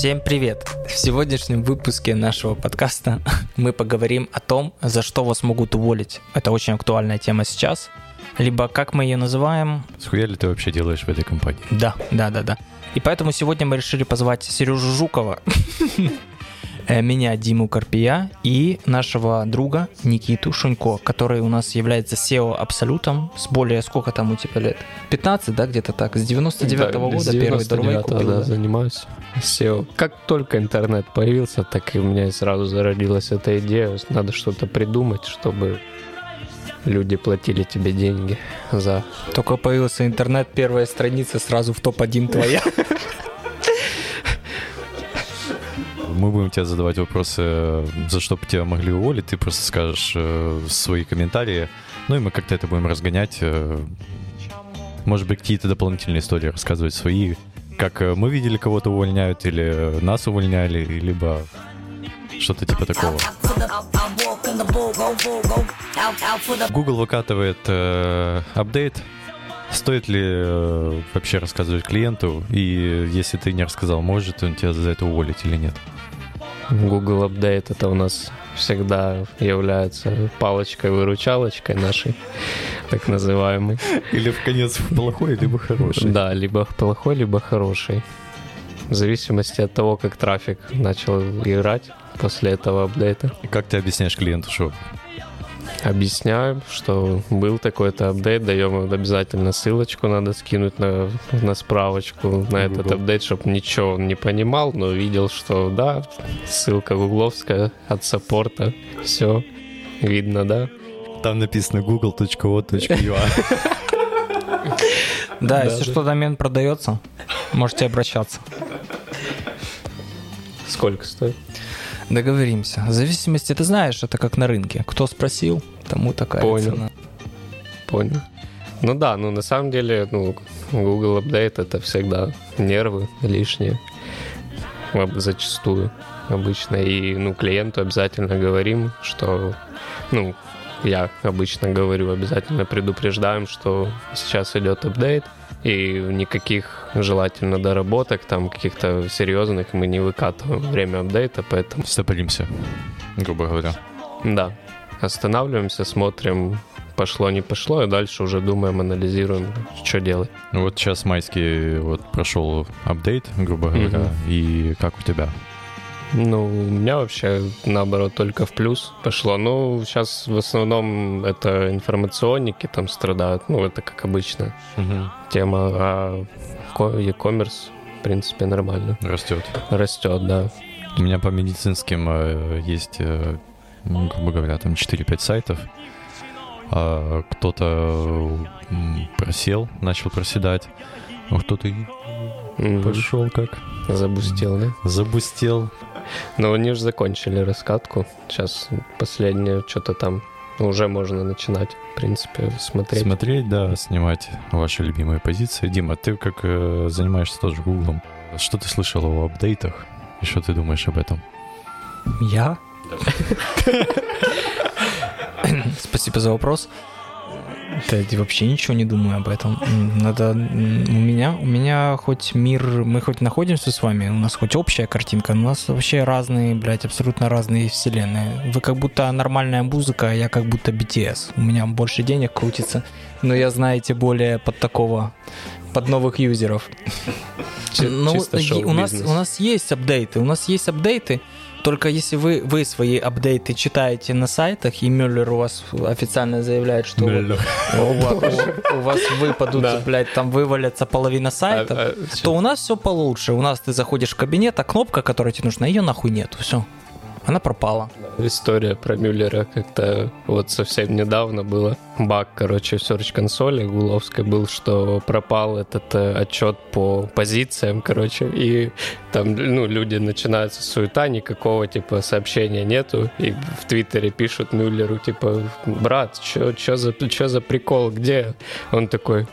Всем привет! В сегодняшнем выпуске нашего подкаста мы поговорим о том, за что вас могут уволить. Это очень актуальная тема сейчас. Либо как мы ее называем... Схуя ли ты вообще делаешь в этой компании? Да, да, да, да. И поэтому сегодня мы решили позвать Сережу Жукова, меня, Диму Карпия и нашего друга Никиту Шунько, который у нас является SEO Абсолютом с более, сколько там у тебя лет? 15, да, где-то так? С 99 -го Да, года с первый 99-го, дурвей купил. да, да? занимаюсь SEO. Как только интернет появился, так и у меня сразу зародилась эта идея. Надо что-то придумать, чтобы люди платили тебе деньги за... Только появился интернет, первая страница сразу в топ-1 твоя. Мы будем тебе задавать вопросы, за что бы тебя могли уволить. Ты просто скажешь э, свои комментарии. Ну и мы как-то это будем разгонять. э, может быть, какие-то дополнительные истории рассказывать свои. Как э, мы видели, кого-то увольняют, или э, нас увольняли, либо что-то типа такого. Google выкатывает э. Стоит ли э, вообще рассказывать клиенту? И если ты не рассказал, может он тебя за это уволить или нет? Google Update это у нас всегда является палочкой-выручалочкой нашей, так называемой. Или в конец плохой, либо хороший. Да, либо плохой, либо хороший. В зависимости от того, как трафик начал играть после этого апдейта. И как ты объясняешь клиенту, что Объясняем, что был такой-то апдейт, даем обязательно ссылочку, надо скинуть на, на справочку на этот Google. апдейт, чтобы ничего он не понимал, но видел, что да, ссылка гугловская от саппорта, все видно, да. там написано google.o.ua. Да, если что, домен продается, можете обращаться. Сколько стоит? Договоримся. В зависимости, ты знаешь, это как на рынке. Кто спросил, тому такая Понял. цена. Понял. Ну да, ну на самом деле, ну, Google Update это всегда нервы лишние. Зачастую обычно. И, ну, клиенту обязательно говорим, что, ну, я обычно говорю, обязательно предупреждаем, что сейчас идет апдейт, и никаких желательно доработок, там каких-то серьезных мы не выкатываем время апдейта, поэтому Стопоримся, грубо говоря. да, останавливаемся, смотрим, пошло, не пошло, и дальше уже думаем, анализируем, что делать. Ну Вот сейчас майский вот прошел апдейт, грубо говоря, Мгм. и как у тебя? Ну, у меня вообще, наоборот, только в плюс пошло. Ну, сейчас в основном это информационники там страдают, ну, это как обычно тема, а e-commerce, в принципе, нормально. Растет. Растет, да. У меня по медицинским э, есть, э, ну, грубо говоря, там 4-5 сайтов. А кто-то просел, начал проседать. Ну, кто-то Мгм. пошел как Забустил, да? забустел. Но они же закончили раскатку. Сейчас последнее что-то там уже можно начинать, в принципе, смотреть. Смотреть, да, снимать ваши любимые позиции. Дима, ты как э, занимаешься тоже Гуглом, что ты слышал о апдейтах? И что ты думаешь об этом? Я? Спасибо за вопрос. Да, я вообще ничего не думаю об этом. Надо у меня, у меня хоть мир, мы хоть находимся с вами, у нас хоть общая картинка, но у нас вообще разные, блядь, абсолютно разные вселенные. Вы как будто нормальная музыка, а я как будто BTS. У меня больше денег крутится, но я, знаете, более под такого, под новых юзеров. Ну, у нас, у нас есть апдейты, у нас есть апдейты, только если вы, вы свои апдейты читаете на сайтах, и Мюллер у вас официально заявляет, что у, ва- у- у вас выпадут, Да. блядь, там вывалится половина А- сайтов, а, то у нас все получше. У нас ты заходишь в кабинет, а кнопка, которая тебе нужна, ее нахуй нету, все. Она пропала. История про Мюллера как-то вот совсем недавно было. Баг, короче, в Search консоли гугловской был, что пропал этот э, отчет по позициям, короче, и там, ну, люди начинаются суета, никакого, типа, сообщения нету, и в Твиттере пишут Мюллеру, типа, брат, что за, чё за прикол, где? Он такой,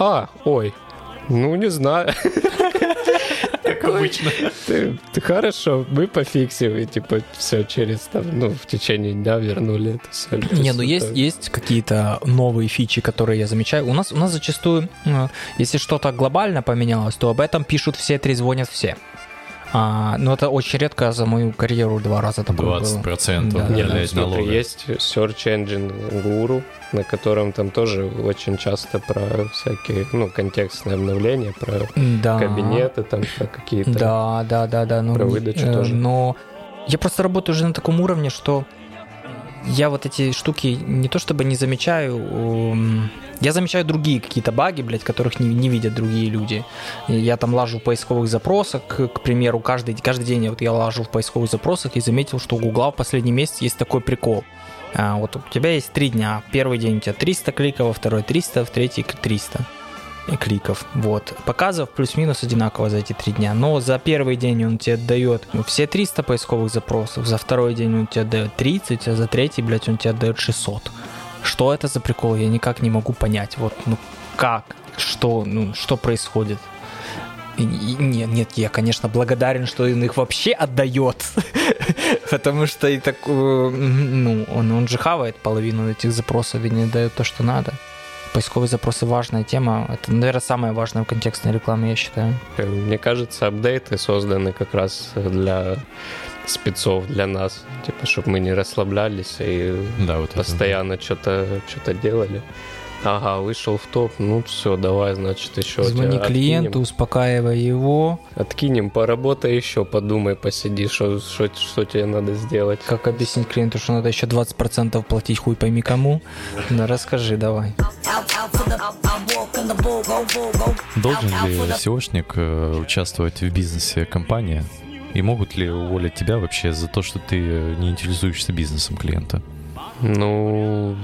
а, ой, ну, не знаю. Как обычно. Ты, ты хорошо, мы пофиксим, и типа все через там, ну, в течение дня вернули это все. Не, ну есть, есть какие-то новые фичи, которые я замечаю. У нас, у нас зачастую, э, если что-то глобально поменялось, то об этом пишут все, трезвонят все. А, но это очень редко за мою карьеру два раза такое 20% было. процентов Да. Нет, ну, блядь, смотри, есть Search Engine Guru, на котором там тоже очень часто про всякие, ну, контекстные обновления, про Да. кабинеты, там, про какие-то... Да, да, да, да. Ну, Про выдачу э, тоже. Но я просто работаю уже на таком уровне, что я вот эти штуки не то чтобы не замечаю, я замечаю другие какие-то баги, блядь, которых не, не видят другие люди. Я там лажу в поисковых запросах, к, к примеру, каждый, каждый день вот я лажу в поисковых запросах и заметил, что у Гугла в последний месяц есть такой прикол. А, вот у тебя есть три дня. Первый день у тебя 300 кликов, во второй 300, в третий 300 кликов. Вот. Показов плюс-минус одинаково за эти три дня. Но за первый день он тебе дает все 300 поисковых запросов, за второй день он тебе дает 30, а за третий, блядь, он тебе дает 600. Что это за прикол? Я никак не могу понять. Вот, ну, как? Что? Ну, что происходит? И- и- нет, нет, я, конечно, благодарен, что он их вообще отдает. Потому что и так, э, ну, он, он же хавает половину этих запросов и не дает то, что надо. Поисковые запросы важная тема. Это, наверное, самое важное в контекстной рекламе, я считаю. Э, Мне кажется, апдейты созданы как раз для спецов, для нас. Типа, чтобы мы не расслаблялись и Да, вот это. постоянно что-то что делали. Ага, вышел в топ, ну все, давай, значит, еще Звони клиенту, успокаивай его. Откинем, поработай еще, подумай, посиди, что, что, что тебе надо сделать. Как объяснить клиенту, что надо еще 20% платить хуй пойми кому? Да расскажи давай. Должен ли SEOшник э, участвовать в бизнесе компании? И могут ли уволить тебя вообще за то, что ты не интересуешься бизнесом клиента? Ну,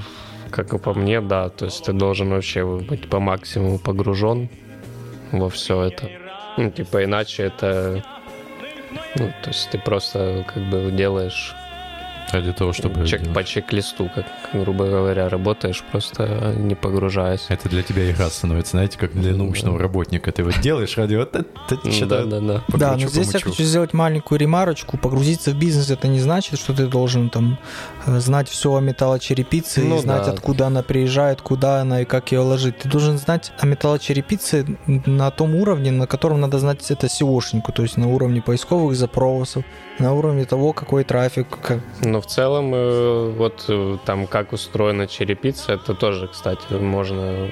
как и по мне, да. То есть ты должен вообще быть по максимуму погружен во все это. Ну, типа, иначе это... Ну, то есть ты просто как бы делаешь Ради того, чтобы... чек по чек-листу, как, грубо говоря, работаешь, просто не погружаясь. Это для тебя игра становится, знаете, как для научного работника. Ты вот делаешь ради вот это, Да, что-то да, да. Да, но здесь я хочу сделать маленькую ремарочку. Погрузиться в бизнес это не значит, что ты должен там э, знать все о металлочерепице Ну и знать, да. откуда она приезжает, куда она и как ее ложить. Ты должен знать о металлочерепице на том уровне, на котором надо знать это SEOшнику, то есть на уровне поисковых запросов, на уровне того, какой трафик, как... Но в целом, э, вот э, там как устроена черепица, это тоже, кстати, можно,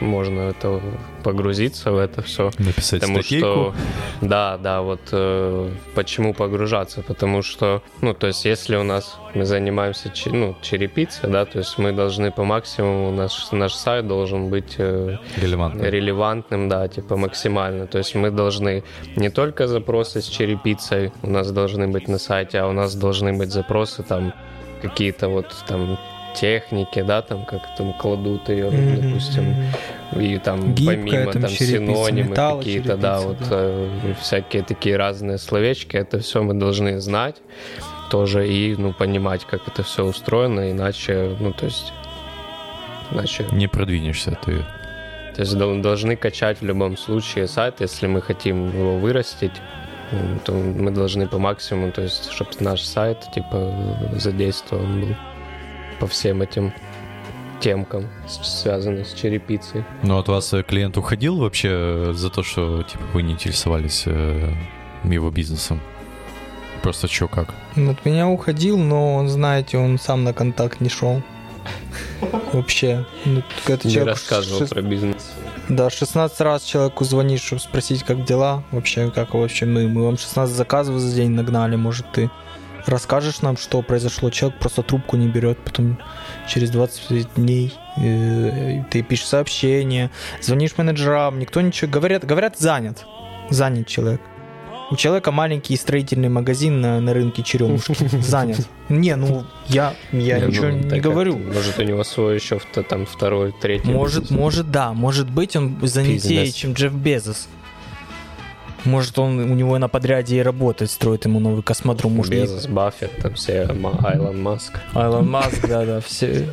можно это погрузиться в это все. Написать Потому статейку. что, да, да, вот э, почему погружаться? Потому что, ну, то есть, если у нас мы занимаемся, ну, черепицей, да, то есть мы должны по максимуму, наш, наш сайт должен быть Релевантно. релевантным, да, типа максимально. То есть мы должны не только запросы с черепицей у нас должны быть на сайте, а у нас должны быть запросы там какие-то вот там техники, да, там как там кладут ее, допустим, и там Гибкая помимо там там синонимы какие-то, да, вот да. э, всякие такие разные словечки, это все мы должны знать тоже и, ну, понимать, как это все устроено, иначе, ну, то есть, иначе Не продвинешься ты. то есть дол- должны качать в любом случае сайт, если мы хотим его вырастить, то мы должны по максимуму, то есть чтобы наш сайт типа задействован был по всем этим темкам, связанным с черепицей. Ну, от вас э, клиент уходил вообще э, за то, что типа вы не интересовались э, его бизнесом? Просто чё как? От меня уходил, но, он, знаете, он сам на контакт не шел. Вообще. Ну, Не рассказывал про бизнес. Да, 16 раз человеку звонишь, чтобы спросить, как дела. Вообще, как вообще мы? Мы вам 16 заказов за день нагнали. Может, ты расскажешь нам, что произошло? Человек просто трубку не берет, потом через 20 дней э, ты пишешь сообщение, звонишь менеджерам, никто ничего... Говорят, говорят, занят. Занят человек. У человека маленький строительный магазин на, на рынке Черемушки. Занят. Не, ну, я, я Не, ничего ну, не говорю. как- Может, у него свой еще там второй, третий. Может, бизнес. может, да. Может быть, он занятее, Бизнес. чем Джефф Безос. Может, он у него на подряде и работает, строит ему новый космодром. Может, не- Безос, Баффет, там все, Айлон Маск. Айлон Маск, да-да, все,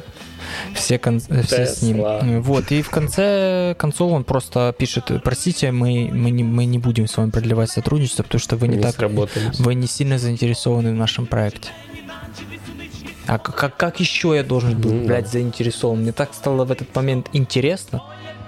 все, кон- все с ним. Вот, и в конце концов он просто пишет, простите, мы, мы, не, мы не будем с вами продлевать сотрудничество, потому что вы не, Не так, сработались. вы не сильно заинтересованы в нашем проекте. А как, как еще я должен был, Ну, блядь, заинтересован? Мне так стало в этот момент интересно.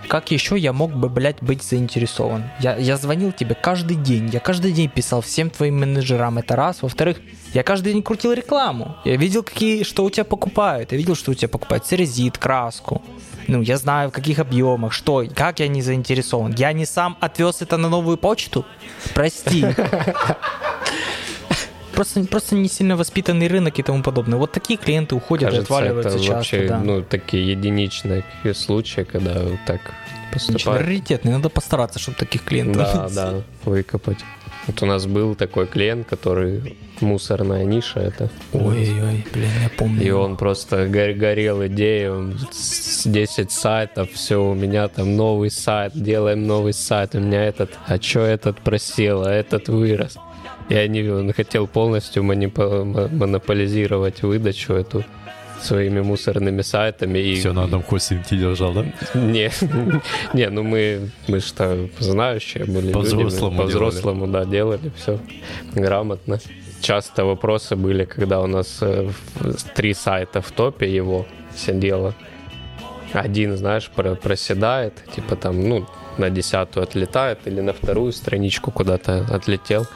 Как еще я мог бы, блядь, быть заинтересован? Я, я звонил тебе каждый день. Я каждый день писал всем твоим менеджерам. Это раз. Во-вторых, я каждый день крутил рекламу. Я видел, какие, что у тебя покупают. Я видел, что у тебя покупают церезит, краску. Ну, я знаю, в каких объемах, что, как я не заинтересован. Я не сам отвез это на новую почту? Прости. Просто, просто не сильно воспитанный рынок и тому подобное. Вот такие клиенты уходят и Кажется, отваливаются это часто. вообще, да. ну, такие единичные случаи, когда вот так поступают. раритетный, надо постараться, чтобы таких клиентов Да, да, выкопать. Вот у нас был такой клиент, который мусорная ниша это. Ой-ой, блин, я помню. И он просто го- горел идеей, он с 10 сайтов, все, у меня там новый сайт, делаем новый сайт, у меня этот, а чё этот просел, а этот вырос. И они, он хотел полностью монополизировать выдачу эту своими мусорными сайтами. И Все на одном хосте MT держал, да? не, не, ну мы, мы что, знающие были По-взрослому По-взрослому, да, делали все грамотно. Часто вопросы были, когда у нас э, три сайта в топе его сидело. Один, знаешь, про- проседает, типа там, ну, на десятую отлетает или на вторую страничку куда-то отлетел.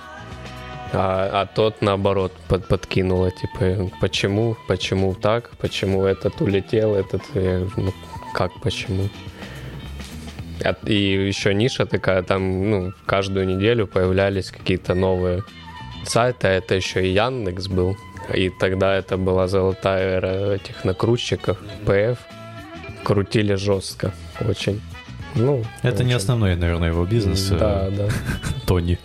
А, а тот наоборот под, подкинуло, типа, почему, почему так, почему этот улетел, этот, я говорю, ну, как почему? А- И еще ниша такая, там, ну, каждую неделю появлялись какие-то новые сайты, а это еще и Яндекс был. И тогда это была золотая эра этих накрутчиков, ПФ. Крутили жестко очень. Ну, Это не очень. основной, наверное, его бизнес. э, Да, да. Тони.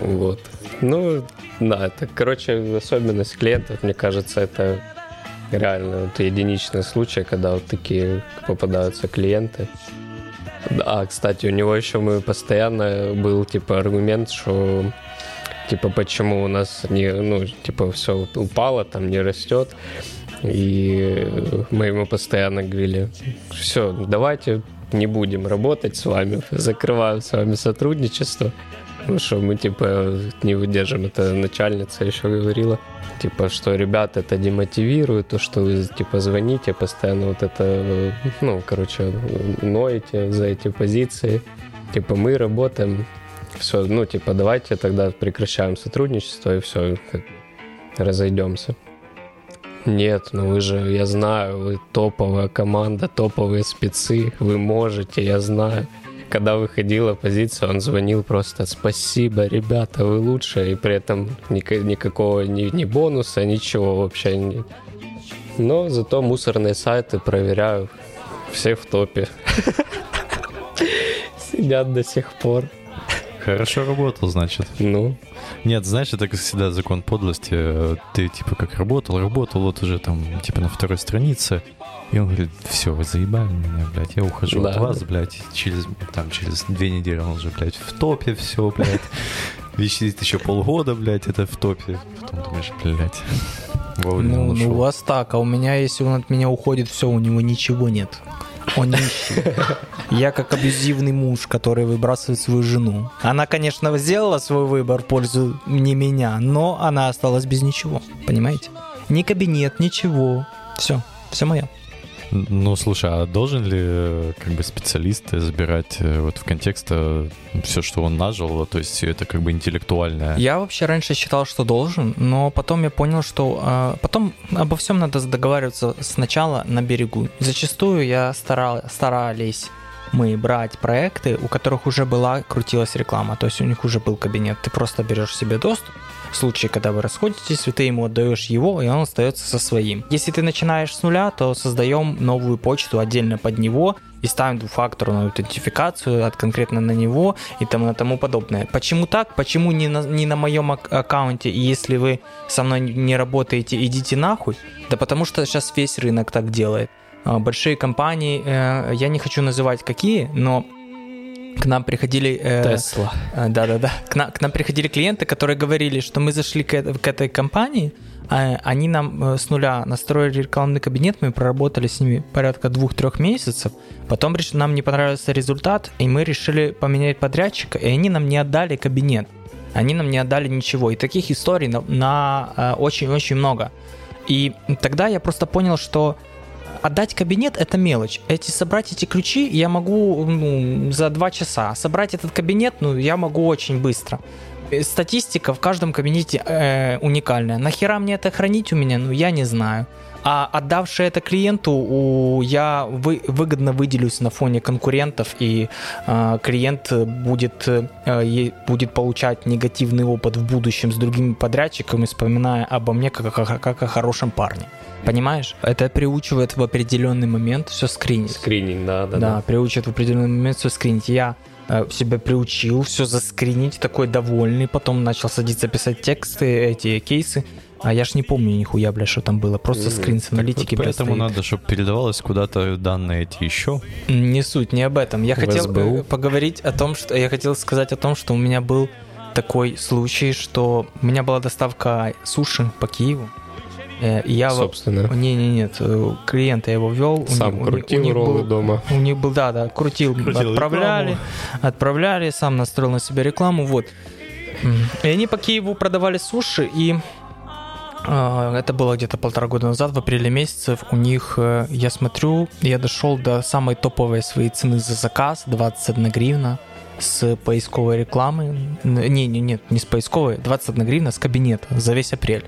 Вот. Ну, да, это, короче, особенность клиентов, мне кажется, это реально вот единичный случай, когда вот такие попадаются клиенты. А, кстати, у него еще мы постоянно был, типа, аргумент, что типа, почему у нас не, ну, типа, все упало, там не растет. И мы ему постоянно говорили, все, давайте не будем работать с вами, закрываем с вами сотрудничество. Ну что мы типа не выдержим, это начальница еще говорила, типа, что ребят это демотивирует, то, что вы типа звоните, постоянно вот это, ну, короче, ноете за эти позиции. Типа мы работаем, все, ну, типа, давайте тогда прекращаем сотрудничество и все, разойдемся. Нет, ну вы же, я знаю, вы топовая команда, топовые спецы, вы можете, я знаю. Когда выходила позиция, он звонил просто «Спасибо, ребята, вы лучшие», и при этом ника- никакого ни, ни бонуса, ничего вообще нет. Но зато мусорные сайты проверяю, все в топе. Сидят до сих пор. Хорошо работал, значит. Ну, Нет, знаешь, это как всегда закон подлости. Ты типа как работал, работал, вот уже там типа на второй странице. И он говорит, все, вы заебали меня, блядь, я ухожу Да, от вас, да. блядь, через, там, через две недели он уже, блядь, в топе все, блядь. Висит еще полгода, блядь, это в топе. Потом думаешь, блядь, вовремя Ну, ну, у вас так, а у меня, если он от меня уходит, все, у него ничего нет. Он нищий. Я как абьюзивный муж, который выбрасывает свою жену. Она, конечно, сделала свой выбор в пользу не меня, но она осталась без ничего. Понимаете? Ни кабинет, ничего. Все, все мое. Ну, слушай, а должен ли э, как бы специалист забирать э, вот в контекст все, что он нажил, то есть это как бы интеллектуальное? Я вообще раньше считал, что должен, но потом я понял, что э, потом обо всем надо договариваться сначала на берегу. Зачастую я старал, старались мы брать проекты, у которых уже была крутилась реклама, то есть у них уже был кабинет. Ты просто берешь себе доступ. В случае, когда вы расходитесь, ты ему отдаешь его, и он остается со своим. Если ты начинаешь с нуля, то создаем новую почту отдельно под него и ставим двухфакторную аутентификацию от конкретно на него и тому, тому подобное. Почему так? Почему не на, не на моем ак- аккаунте? И если вы со мной не работаете, идите нахуй. Да потому что сейчас весь рынок так делает. А, Большие компании, э, я не хочу называть какие, но к нам приходили... э, Тесла. а, Да-да-да. К, на- к нам приходили клиенты, которые говорили, что мы зашли к, э- к этой компании, А, Они нам э, с нуля настроили рекламный кабинет, мы проработали с ними порядка двух-трех месяцев. Потом реш- нам не понравился результат, и мы решили поменять подрядчика, и они нам не отдали кабинет. Они нам не отдали ничего. И таких историй на- на э, очень-очень много. И тогда я просто понял, что отдать кабинет это мелочь. Эти собрать эти ключи я могу ну, за два часа. Собрать этот кабинет, ну, я могу очень быстро. Э, Статистика в каждом кабинете э, уникальная. Нахера мне это хранить у меня? Ну, я не знаю. А отдавший это клиенту, у, я вы, выгодно выделюсь на фоне конкурентов, и э, клиент будет, э, будет получать негативный опыт в будущем с другими подрядчиками, вспоминая обо мне как, о- как о хорошем парне. Понимаешь? Это приучивает в определенный момент все скринить. Скрининг, да, да, Да, да. приучит в определенный момент все скринить. Я э, себя приучил все заскринить, такой довольный, потом начал садиться писать тексты, эти кейсы. А я ж не помню нихуя, бля, что там было. Просто скрин с аналитики, Вот поэтому стоит. надо, чтобы передавалось куда-то данные эти еще. Не суть, не об этом. Я В хотел СБУ. э, поговорить о том, что я хотел сказать о том, что у меня был такой случай, что у меня была доставка суши по Киеву. Э, я Собственно. Не, не, нет, э, клиента я его вел. у Сам у них- крутил у них роллы был- дома. У них был, да, да, крутил, Крутил отправляли, рекламу. отправляли, сам настроил на себя рекламу, вот. И они по Киеву продавали суши, и это было где-то полтора года назад, в апреле месяце, у них, э, я смотрю, я дошел до самой топовой своей цены за заказ, 21 гривна, с поисковой рекламы. Не, не, нет, не с поисковой, 21 гривна с кабинета за весь апрель.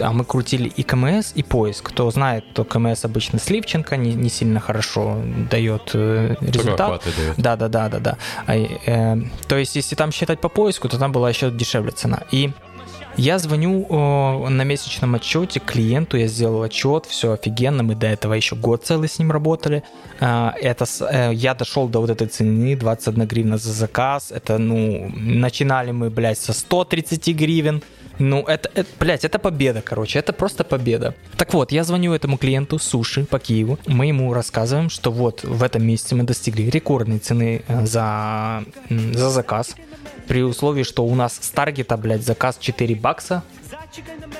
А мы крутили и КМС, и поиск. Кто знает, то КМС обычно Сливченко не, не сильно хорошо дает э, результат. дает. Да, да, да, да, да. А, э, то есть, если там считать по поиску, то там была еще дешевле цена. И я звоню э, на месячном отчете клиенту, я сделал отчет, все офигенно, мы до этого еще год целый с ним работали. Э, это, э, я дошел до вот этой цены, 21 гривна за заказ. Это, ну, начинали мы, блядь, со 130 гривен. Ну, это, это, блядь, это победа, короче, это просто победа. Так вот, я звоню этому клиенту суши по Киеву, мы ему рассказываем, что вот в этом месяце мы достигли рекордной цены э, за, за заказ, при условии, что у нас с таргета, блядь, заказ 4 бакса,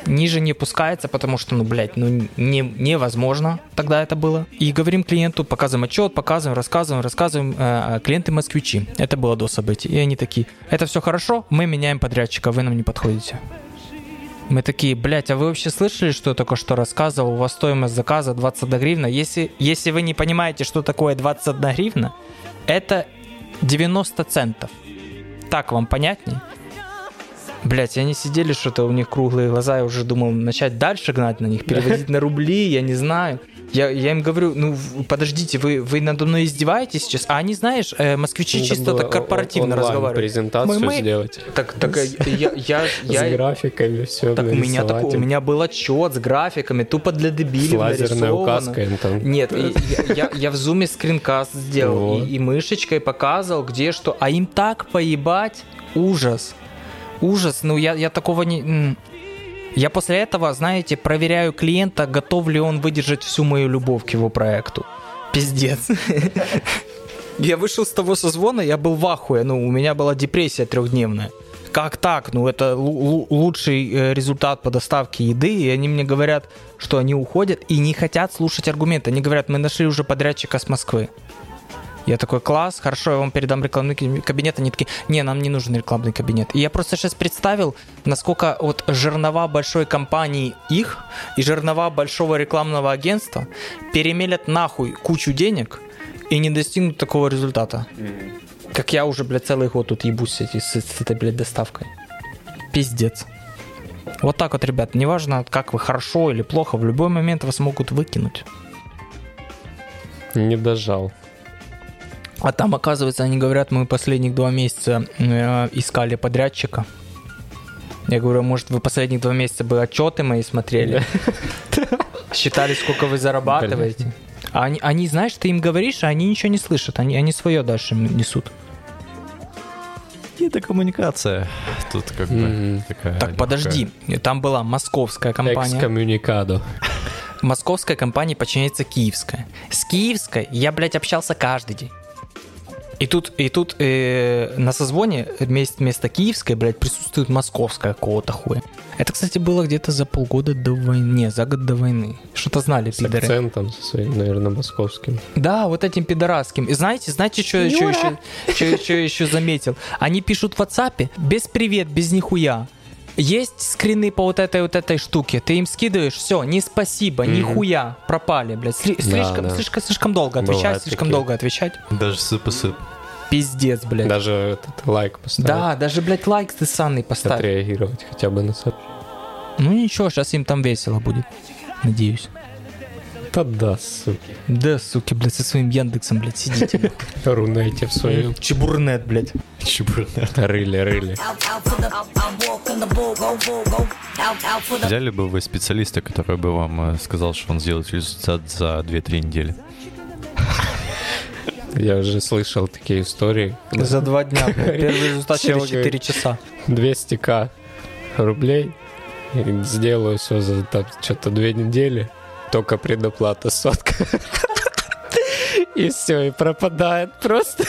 ниже не пускается, потому что, ну, блядь, ну, не, невозможно тогда это было. И говорим клиенту, показываем отчет, показываем, рассказываем, рассказываем. Э, клиенты москвичи. Это было до событий. И они такие, это все хорошо, мы меняем подрядчика, вы нам не подходите. Мы такие, блядь, а вы вообще слышали, что я только что рассказывал? У вас стоимость заказа 21 гривна. Если, если вы не понимаете, что такое 21 гривна, это 90 центов. Так вам понятней? Блять, они сидели, что-то у них круглые глаза, я уже думал начать дальше гнать на них, переводить на рубли, я не знаю. Я, я им говорю, ну подождите, вы, вы надо мной издеваетесь сейчас? А они, знаешь, э, москвичи Надо чисто было так корпоративно онлайн разговаривают. презентацию Мы- мы- сделать. Так, так э, я, я, я, С графиками все так у меня, так, у меня был отчет с графиками, тупо для С дебилов лазерной нарисовано. указкой. ну, там. Нет, и я, я, я в зуме скринкаст сделал Вот. и, и мышечкой показывал, где что. А им так поебать. Ужас. Ужас. Ну, я, я такого не... м. Я после этого, знаете, проверяю клиента, готов ли он выдержать всю мою любовь к его проекту. Пиздец. Я вышел с того созвона, я был в ахуе. Ну, у меня была депрессия трехдневная. Как так? Ну, это лу- лу- лучший э, результат по доставке еды, и они мне говорят, что они уходят и не хотят слушать аргументы. Они говорят, мы нашли уже подрядчика с Москвы. Я такой, класс, хорошо, я вам передам рекламный кабинет. Они такие, не, нам не нужен рекламный кабинет. И я просто сейчас представил, насколько вот жернова большой компании их и жернова большого рекламного агентства перемелят нахуй кучу денег и не достигнут такого результата. Как я уже, блядь, целый год тут ебусь с, с- с этой, блядь, доставкой. Пиздец. Вот так вот, ребят, неважно, как вы хорошо или плохо, в любой момент вас могут выкинуть. Не дожал. А там, оказывается, они говорят, мы последних два месяца э, искали подрядчика. Я говорю, может, вы последних два месяца бы отчеты мои смотрели? Считали, сколько вы зарабатываете? А они, они, знаешь, ты им говоришь, а они ничего не слышат. Они, они свое дальше несут. Это коммуникация. Тут как бы Мгм. такая... Так, подожди. Там была московская компания. Экскоммуникадо. Московская компания подчиняется киевская. С киевской я, блядь, общался каждый день. И тут, и тут э, на созвоне вместо, вместо киевской, блядь, присутствует московская какого-то хуя. Это, кстати, было где-то за полгода до войны. Не, за год до войны. Что-то знали, С пидоры. акцентом своим, наверное, московским. Да, вот этим пидорасским. И знаете, знаете, что еще, еще, что еще заметил? Они пишут в WhatsApp без привет, без нихуя. Есть скрины по вот этой вот этой штуке, ты им скидываешь, все, не спасибо, Мгм. нихуя, пропали, блядь. Сли- Да, слишком, да. слишком, слишком долго отвечать, Бывают слишком такие. долго отвечать. Даже сып-сып. Пиздец, блядь. Даже этот лайк поставить. Да, даже, блядь, лайк ты санный поставь. Отреагировать хотя бы на сообщение. Ну ничего, сейчас им там весело будет. Надеюсь. Да да, сука. Да, суки, блядь, со своим Яндексом, блядь, сидите. Рунете в своем. Чебурнет, блядь. Рыли, рыли. Взяли бы вы специалиста, который бы вам э, сказал, что он сделает результат за 2-3 недели? Я уже слышал такие истории. За два дня. Первый результат через 4 говорит. часа. 200к рублей. И сделаю все за там что-то две недели. Только предоплата сотка. И все, и пропадает просто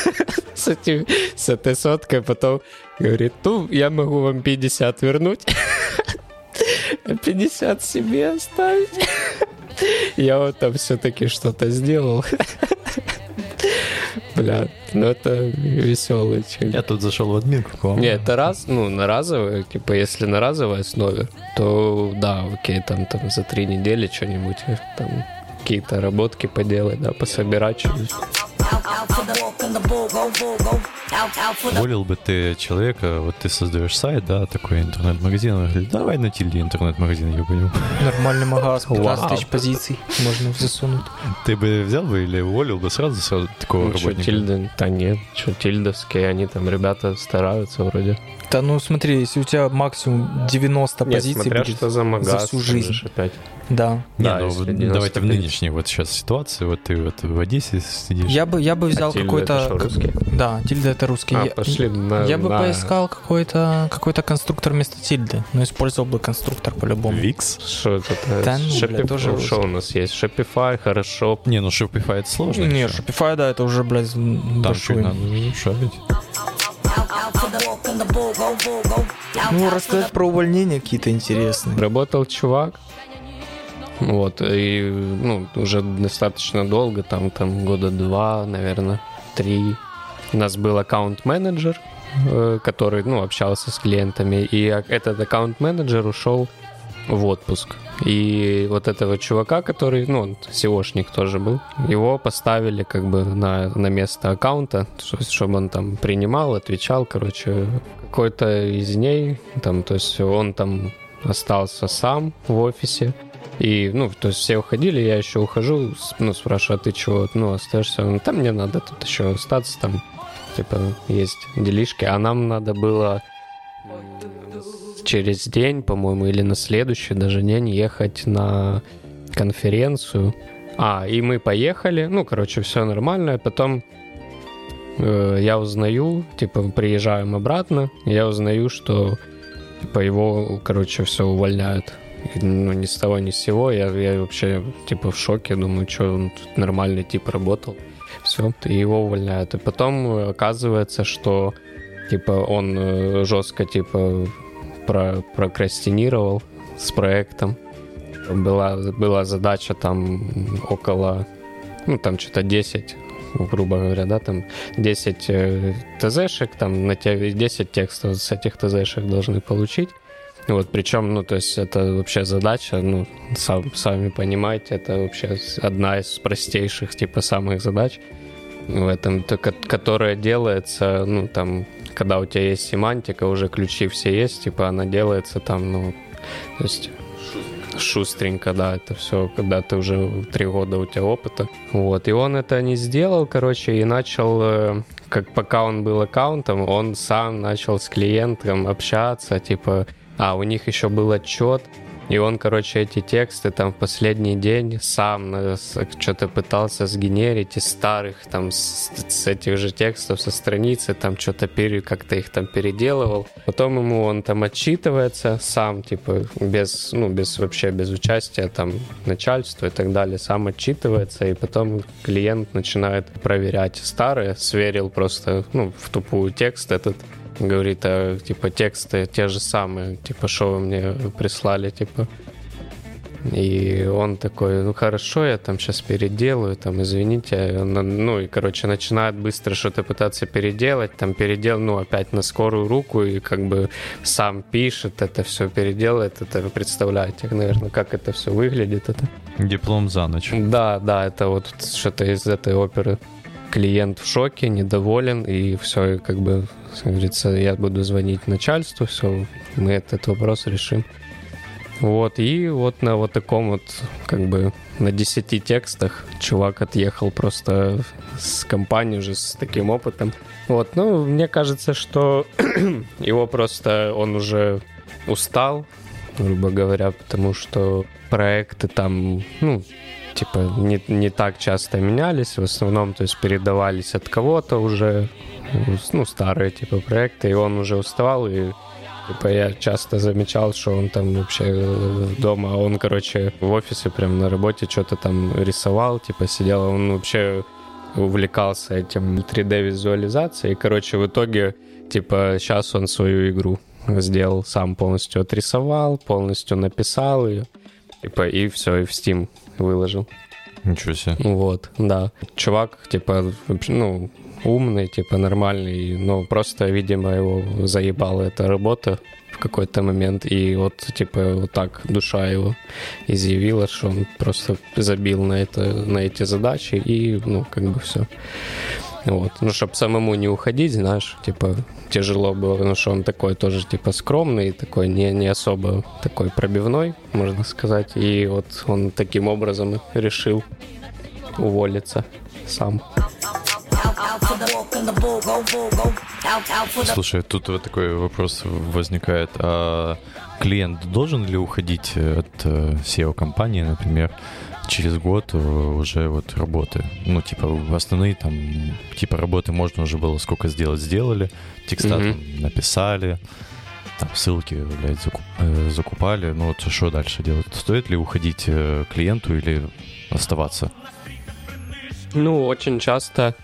с, этим, с этой соткой. Потом говорит, ну, я могу вам 50 вернуть, а 50 себе оставить. Я вот там все-таки что-то сделал. Бля, ну это веселый человек. Я тут зашел в админку к вам. Не, это раз, ну, на разовой, типа, если на разовой основе, то да, окей, там, там за три недели что-нибудь, там, какие-то работки поделать, да, пособирать что-нибудь. Уволил бы ты человека, вот ты создаешь сайт, да, такой интернет-магазин, он говорит, давай на тильде интернет-магазин, я понял. Нормальный магаз, 15 Вау. тысяч позиций можно засунуть. Ты бы взял бы или уволил бы сразу, сразу такого Ну, что, работника? тильды? Да нет, что, тильдовские, они там, ребята, стараются вроде. Да ну смотри, если у тебя максимум 90 Нет, позиций смотря будет, что за магаз. всю там жизнь. опять. да. Не, Да, ну, если вот 95. давайте в нынешней вот сейчас ситуации, вот ты вот в Одессе сидишь. Я бы, я бы взял А какой-то... как-? Да, Тильда это русский. А, Я- пошли на... Я бы на- поискал какой-то какой-то конструктор вместо тильды, но использовал бы конструктор по-любому. Викс? Что это? Да ну, Shopify- бля, тоже Что у нас есть? Shopify, хорошо. Не, ну Shopify это сложно. Не, ещё. Shopify, да, это уже, блядь, Там большой. чуть надо шарить. Ну, рассказать про увольнения какие-то интересные. Работал чувак, вот, и, ну, уже достаточно долго, там, там года два, наверное, три. У нас был аккаунт-менеджер, э, который, ну, общался с клиентами, и а- этот аккаунт-менеджер ушел в отпуск. И вот этого чувака, который, ну, SEOшник тоже был, его поставили как бы на, на место аккаунта, чтобы он там принимал, отвечал, короче, какой-то из дней, там, то есть он там остался сам в офисе, и, ну, то есть все уходили, я еще ухожу, ну, спрашиваю, а ты чего, ну, остаешься? Он, там мне надо тут еще остаться, там, типа, есть делишки, а нам надо было через день, по-моему, или на следующий даже день ехать на конференцию. А, и мы поехали, ну, короче, все нормально, потом э, я узнаю, типа, приезжаем обратно, я узнаю, что, типа, его, короче, все увольняют. И, ну, ни с того, ни с сего. Я, я вообще, типа, в шоке. Думаю, что он тут нормальный тип работал. Все, и его увольняют. И потом э, оказывается, что, типа, он э, жестко, типа, про, прокрастинировал с проектом. Была, была задача там около, ну, там что-то 10 грубо говоря, да, там 10 э, ТЗшек, там на те 10 текстов с этих ТЗшек должны получить. Вот, причем, ну, то есть это вообще задача, ну, сам, сами понимаете, это вообще одна из простейших, типа, самых задач в этом, то- ко- которая делается, ну, там, когда у тебя есть семантика, уже ключи все есть, типа, она делается там, ну, то есть шустренько, да, это все, когда ты уже три года у тебя опыта. Вот, и он это не сделал, короче, и начал, э, как пока он был аккаунтом, он сам начал с клиентом общаться, типа, а у них еще был отчет, и он, короче, эти тексты там в последний день сам э, что-то пытался сгенерить из старых там с, с этих же текстов со страницы, там что-то пере, как-то их там переделывал. Потом ему он там отчитывается сам, типа, без, ну, без вообще без участия там начальства и так далее, сам отчитывается, и потом клиент начинает проверять старые, сверил просто, ну, в тупую текст этот, говорит, а, типа, тексты те же самые, типа, что вы мне прислали, типа. И он такой, ну хорошо, я там сейчас переделаю, там, извините. Ну и, короче, начинает быстро что-то пытаться переделать, там передел, ну опять на скорую руку и как бы сам пишет, это все переделает. Это вы представляете, наверное, как это все выглядит. Это. Диплом за ночь. Да, да, это вот что-то из этой оперы. Клиент в шоке, недоволен, и все, как бы, говорится, я буду звонить начальству, все, мы этот вопрос решим. Вот, и вот на вот таком вот, как бы, на 10 текстах чувак отъехал просто с компанией уже с таким опытом. Вот, ну, мне кажется, что его просто, он уже устал, грубо говоря, потому что проекты там, ну, типа, не, не так часто менялись, в основном, то есть, передавались от кого-то уже, ну, старые, типа, проекты, и он уже уставал, и Типа я часто замечал, что он там вообще э, дома, он, короче, в офисе прям на работе что-то там рисовал, типа сидел, он вообще увлекался этим 3D-визуализацией. И, короче, в итоге, типа, сейчас он свою игру сделал. Сам полностью отрисовал, полностью написал ее, типа, и все, и в Steam выложил. Ничего себе. Вот, да. Чувак, типа, ну, умный, типа нормальный, но просто, видимо, его заебала эта работа в какой-то момент, и вот, типа, вот так душа его изъявила, что он просто забил на, это, на эти задачи, и, ну, как бы все. Вот. Ну, чтобы самому не уходить, знаешь, типа, тяжело было, потому что он такой тоже, типа, скромный, такой не, не особо такой пробивной, можно сказать. И вот он таким образом решил уволиться сам. Слушай, тут вот такой вопрос возникает. А клиент должен ли уходить от э, SEO-компании, например, через год э, уже вот работы? Ну, типа, основные там, типа, работы можно уже было сколько сделать, сделали, текста mm-hmm. там написали, там ссылки, блядь, закуп, э, закупали. Ну, вот что дальше делать? Стоит ли уходить клиенту или оставаться? Ну, очень часто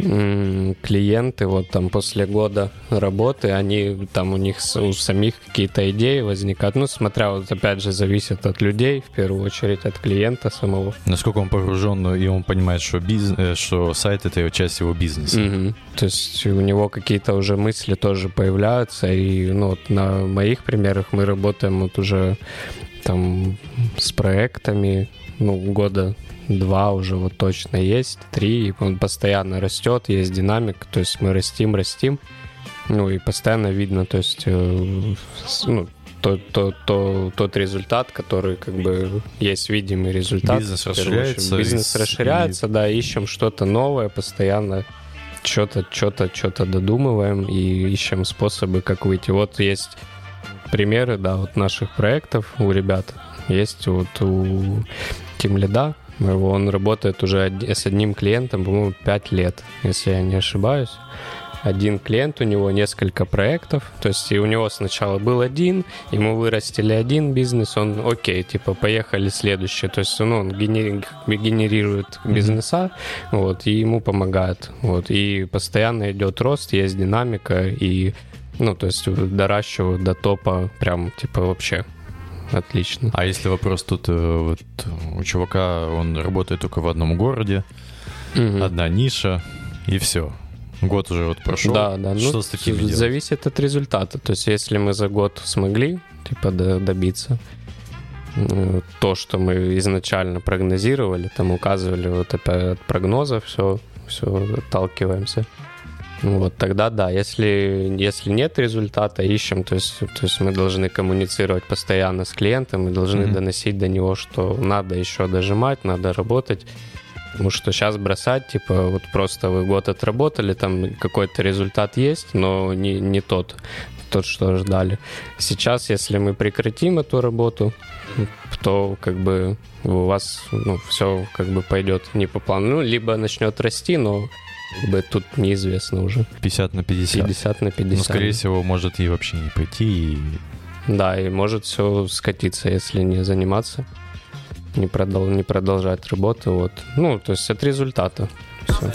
клиенты вот там после года работы, они там у них у самих какие-то идеи возникают. Ну, смотря вот опять же зависит от людей, в первую очередь от клиента самого. Насколько он погружен, и он понимает, что, бизнес, э, что сайт это часть его бизнеса. Угу. То есть у него какие-то уже мысли тоже появляются, и ну, вот на моих примерах мы работаем вот уже там с проектами, ну, года два уже вот точно есть, три, он постоянно растет, есть динамик, то есть мы растим, растим, ну и постоянно видно, то есть э, ну, тот, тот, тот, тот результат, который как бы есть видимый результат. Бизнес расширяется. Бизнес и... расширяется, да, ищем что-то новое постоянно, что-то, что-то, что-то додумываем и ищем способы, как выйти. Вот есть примеры, да, вот наших проектов у ребят. Есть вот у Тим Лида, он работает уже с одним клиентом, по-моему, 5 лет, если я не ошибаюсь. Один клиент, у него несколько проектов, то есть и у него сначала был один, ему вырастили один бизнес, он окей, типа поехали следующий, то есть ну, он генери- генерирует бизнеса, mm-hmm. вот, и ему помогает, вот, и постоянно идет рост, есть динамика, и ну, то есть доращивают до топа прям, типа, вообще отлично. А если вопрос тут, э, вот у чувака, он работает только в одном городе, угу. одна ниша, и все. Год уже вот прошел. Да, да. Что ну, с таким делать? Зависит от результата. То есть, если мы за год смогли, типа, добиться э, то, что мы изначально прогнозировали, там указывали вот опять от прогноза, все, все отталкиваемся. Вот тогда да, если, если нет результата, ищем, то есть, то есть мы должны коммуницировать постоянно с клиентом, мы должны mm-hmm. доносить до него, что надо еще дожимать, надо работать. Потому что сейчас бросать, типа, вот просто вы год отработали, там какой-то результат есть, но не, не тот, тот, что ждали. Сейчас, если мы прекратим эту работу, то как бы у вас ну, все как бы пойдет не по плану. Ну, либо начнет расти, но бы тут неизвестно уже. 50 на 50. 50 на 50. Ну, скорее всего, может и вообще не пойти. И... Да, и может все скатиться, если не заниматься, не, продол- не продолжать работу. Вот. Ну, то есть от результата. Все.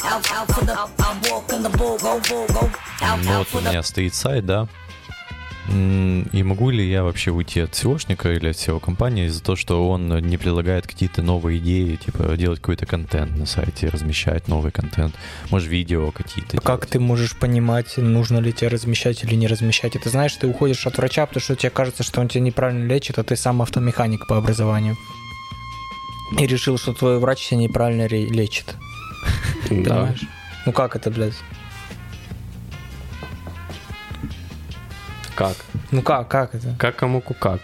Ну вот у меня стоит сайт, да. И могу ли я вообще уйти от SEOшника или от SEO-компании из-за того, что он не предлагает какие-то новые идеи, типа делать какой-то контент на сайте, размещать новый контент, может, видео какие-то. Как ты можешь понимать, нужно ли тебе размещать или не размещать? И ты знаешь, ты уходишь от врача, потому что тебе кажется, что он тебя неправильно лечит, а ты сам автомеханик по образованию. И решил, что твой врач тебя неправильно лечит. Да. Понимаешь? Ну как это, блядь? Как? Ну как, как это? Как кому как?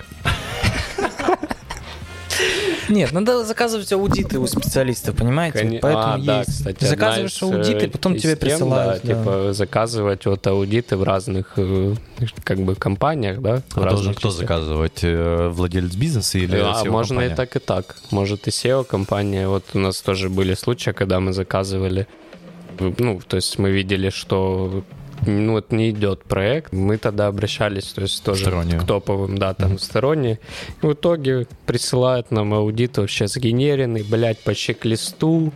Нет, надо заказывать аудиты у специалистов, понимаете? Коне- Поэтому а, да, есть. кстати, Ты заказываешь из, аудиты, э, потом тебе присылают. Да, да. типа заказывать вот аудиты в разных э, как бы компаниях, да? А должен кто заказывать? Э, Владелец бизнеса или а SEO можно и так, и так. Может, и SEO-компания. Вот у нас тоже были случаи, когда мы заказывали, ну, то есть мы видели, что ну, вот не идет проект, мы тогда обращались, то есть тоже Стороннюю. к топовым, да, там, сторонние. И в итоге присылают нам аудит вообще сгенеренный, блядь, по чек-листу,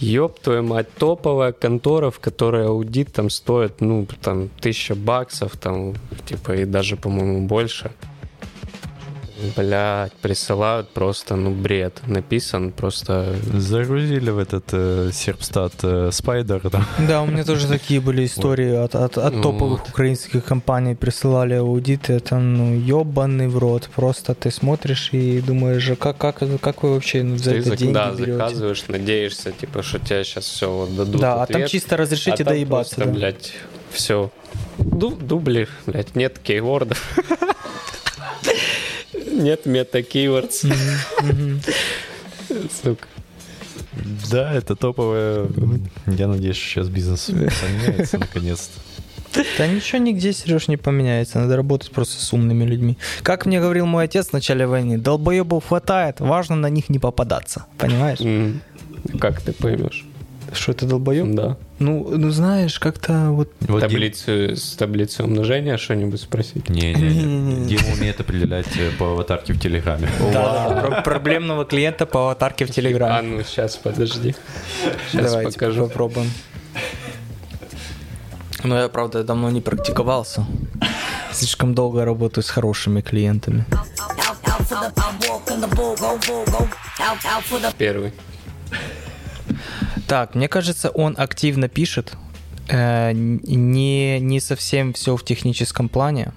Ёб твою мать, топовая контора, в которой аудит там стоит, ну, там, тысяча баксов, там, типа, и даже, по-моему, больше. Блядь, присылают просто, ну, бред. Написан просто... Загрузили в этот э, Серпстат э, Спайдер, да? Да, у меня тоже такие были истории от, от, от Ну топовых вот. украинских компаний присылали аудиты, это ну ебаный в рот. Просто ты смотришь и думаешь, как, как, как вы вообще ну, за Ты это зак- деньги да, берете? заказываешь, надеешься, типа, что тебе сейчас все вот дадут Да, а там ответ, чисто разрешите а доебаться. просто, да. блядь, все. дубли, блядь, нет кейвордов. Нет мета-кейвордс. Мгм. Сука. Да, это топовая... Я надеюсь, что сейчас бизнес поменяется наконец-то. Да ничего нигде, Сереж, не поменяется. Надо работать просто с умными людьми. Как мне говорил мой отец в начале войны, долбоебов хватает, важно на них не попадаться. Понимаешь? Как ты поймешь? Что это долбоеб? Да. Ну, ну знаешь, как-то вот... Вот Дим- Таблицу, с таблицей умножения что-нибудь спросить? Не-не-не. Дима умеет определять э, по аватарке в Телеграме. Да, про- проблемного клиента по аватарке в А Телеграме. ну, сейчас, подожди. Сейчас Давайте покажу. попробуем. Но я, правда, давно не практиковался. Слишком долго работаю с хорошими клиентами. Первый. Так, мне кажется, он активно пишет. Э, не, не совсем все в техническом плане.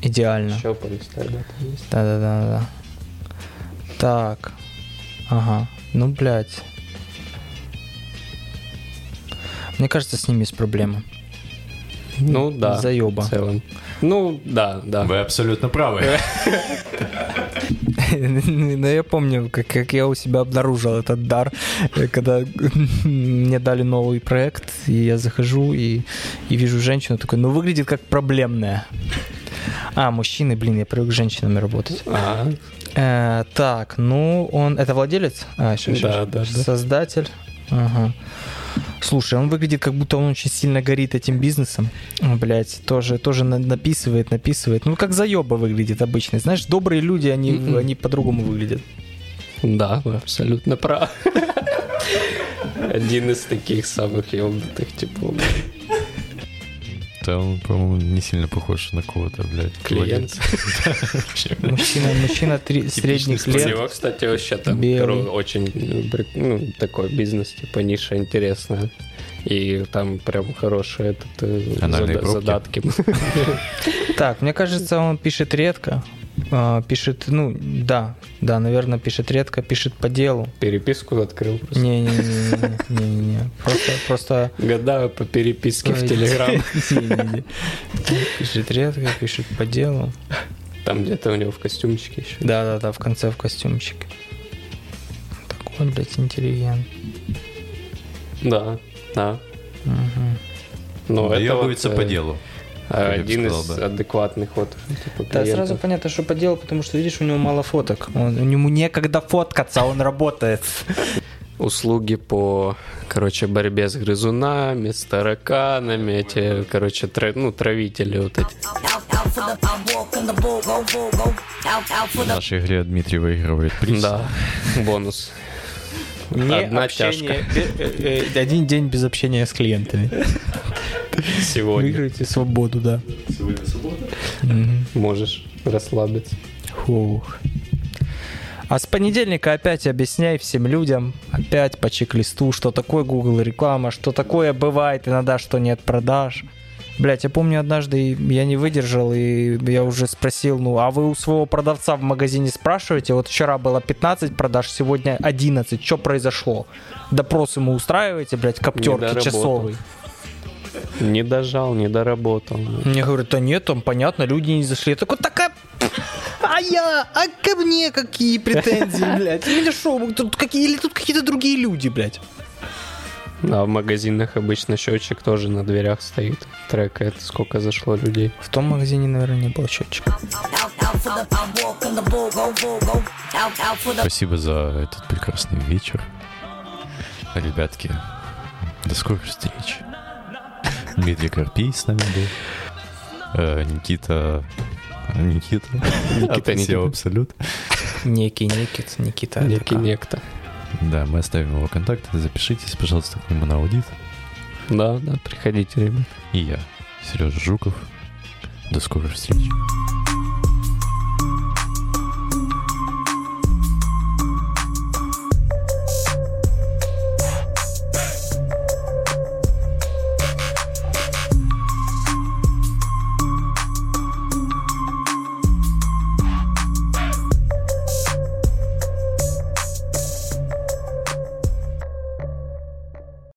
Идеально. Еще полистай, да, там есть. Да-да-да. Так. Ага. Ну, блядь. Мне кажется, с ними есть проблема. Ну, да. Заеба. В целом. Ну, да, да. Вы абсолютно правы. Но я помню, как, как я у себя обнаружил этот дар, когда мне дали новый проект, и я захожу и, и вижу женщину, такой, ну выглядит как проблемная. А, мужчины, блин, я привык с женщинами работать. А, Э, так, ну он... Это владелец? А, щас, щас, Да, да, щас. да. Ага. Слушай, он выглядит, как будто он очень сильно горит этим бизнесом. Блять, тоже, тоже на- написывает, написывает. Ну, как заеба выглядит обычно. Знаешь, добрые люди, они, Мгм. они по-другому выглядят. да, вы абсолютно правы. Один из таких самых ёбнутых типов. Да он, по-моему, не сильно похож на кого-то, блядь. Клиент. Мужчина, мужчина три- средних У лет. него, кстати, вообще там очень э, ну, такой бизнес, типа ниша интересная. И там прям хорошие этот, э, пробки? задатки. Так, мне кажется, он пишет редко. А, пишет, ну, да, да, наверное, пишет редко, пишет по делу. Переписку открыл просто. Не-не-не, просто, просто Гадаю по переписке в. Телеграм. Пишет редко, пишет по делу. Там где-то у него в костюмчике еще. Да-да-да, в конце в костюмчике. Такой, блядь, интеллигент. Да, да. Мгм. Но это Доебывается вот, по э, делу. один из сказал, да. адекватных вот типа, Да, сразу понятно, что по делу, потому что, видишь, у него мало фоток. Он, у него некогда фоткаться, он работает. услуги по, короче, борьбе с грызунами, с тараканами, эти, короче, тра- ну, травители вот эти. В нашей игре Дмитрий выигрывает приз. Да, бонус. Не Одна общение, э, э, один день без общения с клиентами. Сегодня Выиграете свободу, да. Мгм. можешь расслабиться. Фух. А с понедельника опять объясняй всем людям, опять по чек-листу, что такое Google реклама, что такое бывает иногда, что нет продаж. Блять, я помню однажды я не выдержал, и я уже спросил, ну, а вы у своего продавца в магазине спрашиваете, вот вчера было 15 продаж, сегодня 11, что произошло? Допрос ему устраиваете, блядь, коптерки часовый? Не дожал, не доработал. Мне говорят, да нет, там понятно, люди не зашли. Я такой, такая... А я? А ко мне какие претензии, блядь? Или что? Тут какие, или тут какие-то другие люди, блядь? А в магазинах обычно счетчик тоже на дверях стоит. Трекает, сколько зашло людей. В том магазине, наверное, не было счетчика. Спасибо за этот прекрасный вечер. Ребятки, до скорых встреч. Дмитрий Карпий с нами был. Э, Никита... Никита. Никита, Никита. Абсолют. Некий Никит, Никита. Некий некто. Да, мы оставим его контакты. Запишитесь, пожалуйста, к нему на аудит. Да, да, приходите, ребят. И я, Сережа Жуков. До скорых встреч.